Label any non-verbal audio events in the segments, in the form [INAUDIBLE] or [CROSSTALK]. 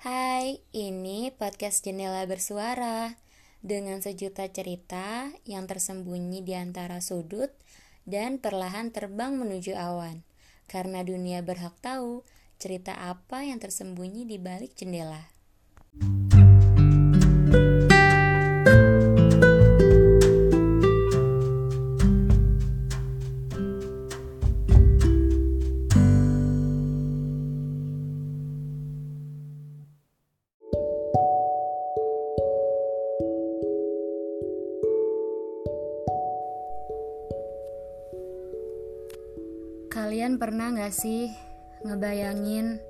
Hai, ini podcast Jendela Bersuara dengan sejuta cerita yang tersembunyi di antara sudut dan perlahan terbang menuju awan. Karena dunia berhak tahu cerita apa yang tersembunyi di balik jendela. Kalian pernah gak sih ngebayangin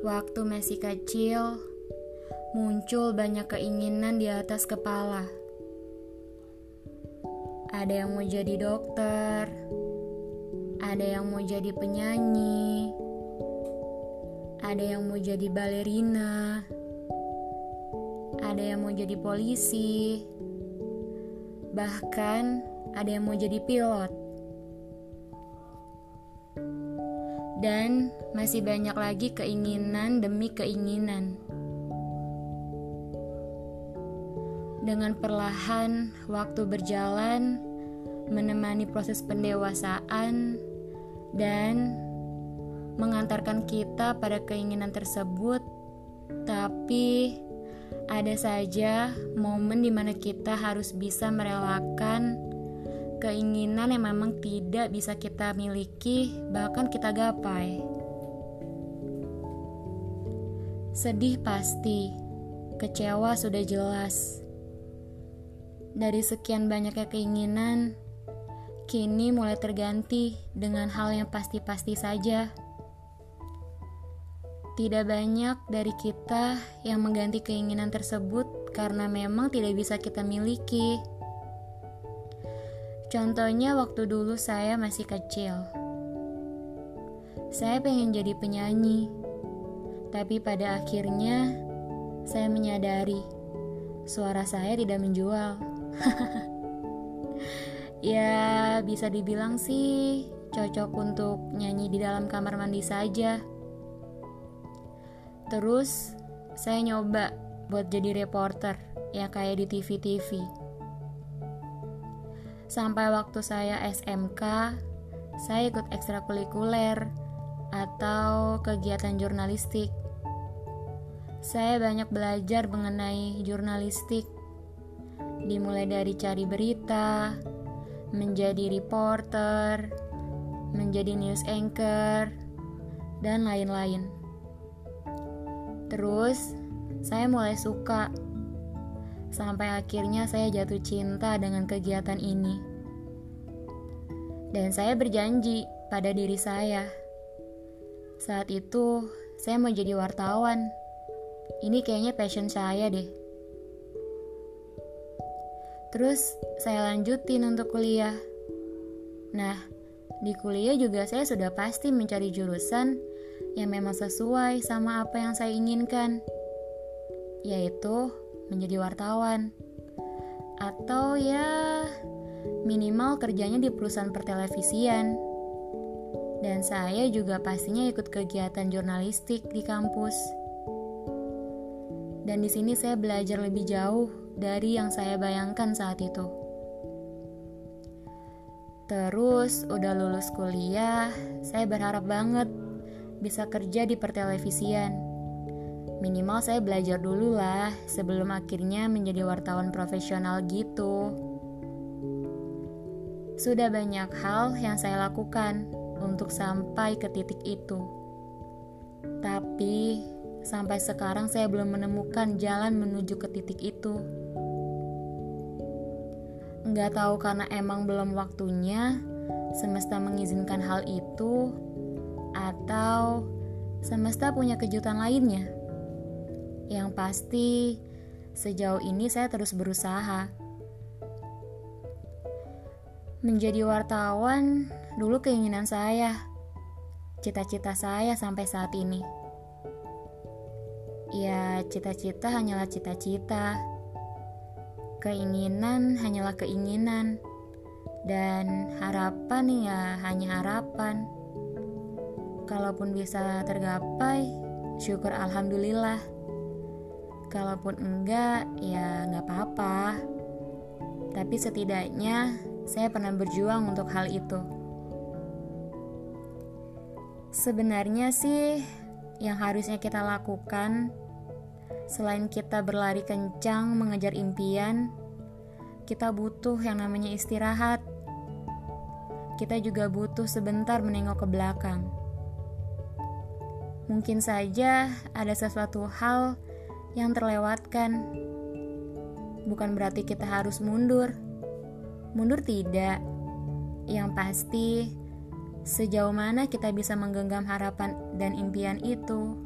waktu masih kecil muncul banyak keinginan di atas kepala? Ada yang mau jadi dokter, ada yang mau jadi penyanyi, ada yang mau jadi balerina, ada yang mau jadi polisi, bahkan ada yang mau jadi pilot. Dan masih banyak lagi keinginan demi keinginan. Dengan perlahan, waktu berjalan menemani proses pendewasaan dan mengantarkan kita pada keinginan tersebut, tapi ada saja momen di mana kita harus bisa merelakan keinginan yang memang tidak bisa kita miliki, bahkan kita gapai. Sedih pasti, kecewa sudah jelas. Dari sekian banyaknya keinginan, kini mulai terganti dengan hal yang pasti-pasti saja. Tidak banyak dari kita yang mengganti keinginan tersebut karena memang tidak bisa kita miliki. Contohnya waktu dulu saya masih kecil. Saya pengen jadi penyanyi. Tapi pada akhirnya saya menyadari suara saya tidak menjual. [LAUGHS] ya, bisa dibilang sih cocok untuk nyanyi di dalam kamar mandi saja. Terus saya nyoba buat jadi reporter ya kayak di TV-TV. Sampai waktu saya SMK, saya ikut ekstrakurikuler atau kegiatan jurnalistik. Saya banyak belajar mengenai jurnalistik, dimulai dari cari berita, menjadi reporter, menjadi news anchor, dan lain-lain. Terus, saya mulai suka sampai akhirnya saya jatuh cinta dengan kegiatan ini. Dan saya berjanji pada diri saya. Saat itu, saya mau jadi wartawan. Ini kayaknya passion saya deh. Terus, saya lanjutin untuk kuliah. Nah, di kuliah juga saya sudah pasti mencari jurusan yang memang sesuai sama apa yang saya inginkan, yaitu menjadi wartawan. Atau ya minimal kerjanya di perusahaan pertelevisian. Dan saya juga pastinya ikut kegiatan jurnalistik di kampus. Dan di sini saya belajar lebih jauh dari yang saya bayangkan saat itu. Terus udah lulus kuliah saya berharap banget bisa kerja di pertelevisian Minimal saya belajar dulu lah sebelum akhirnya menjadi wartawan profesional gitu. Sudah banyak hal yang saya lakukan untuk sampai ke titik itu. Tapi sampai sekarang saya belum menemukan jalan menuju ke titik itu. Nggak tahu karena emang belum waktunya semesta mengizinkan hal itu atau semesta punya kejutan lainnya. Yang pasti, sejauh ini saya terus berusaha. Menjadi wartawan dulu keinginan saya, cita-cita saya sampai saat ini. Ya, cita-cita hanyalah cita-cita. Keinginan hanyalah keinginan. Dan harapan ya hanya harapan. Kalaupun bisa tergapai, syukur alhamdulillah. Kalaupun enggak, ya nggak apa-apa. Tapi setidaknya saya pernah berjuang untuk hal itu. Sebenarnya sih yang harusnya kita lakukan selain kita berlari kencang mengejar impian, kita butuh yang namanya istirahat. Kita juga butuh sebentar menengok ke belakang. Mungkin saja ada sesuatu hal yang terlewatkan. Bukan berarti kita harus mundur. Mundur tidak. Yang pasti, sejauh mana kita bisa menggenggam harapan dan impian itu.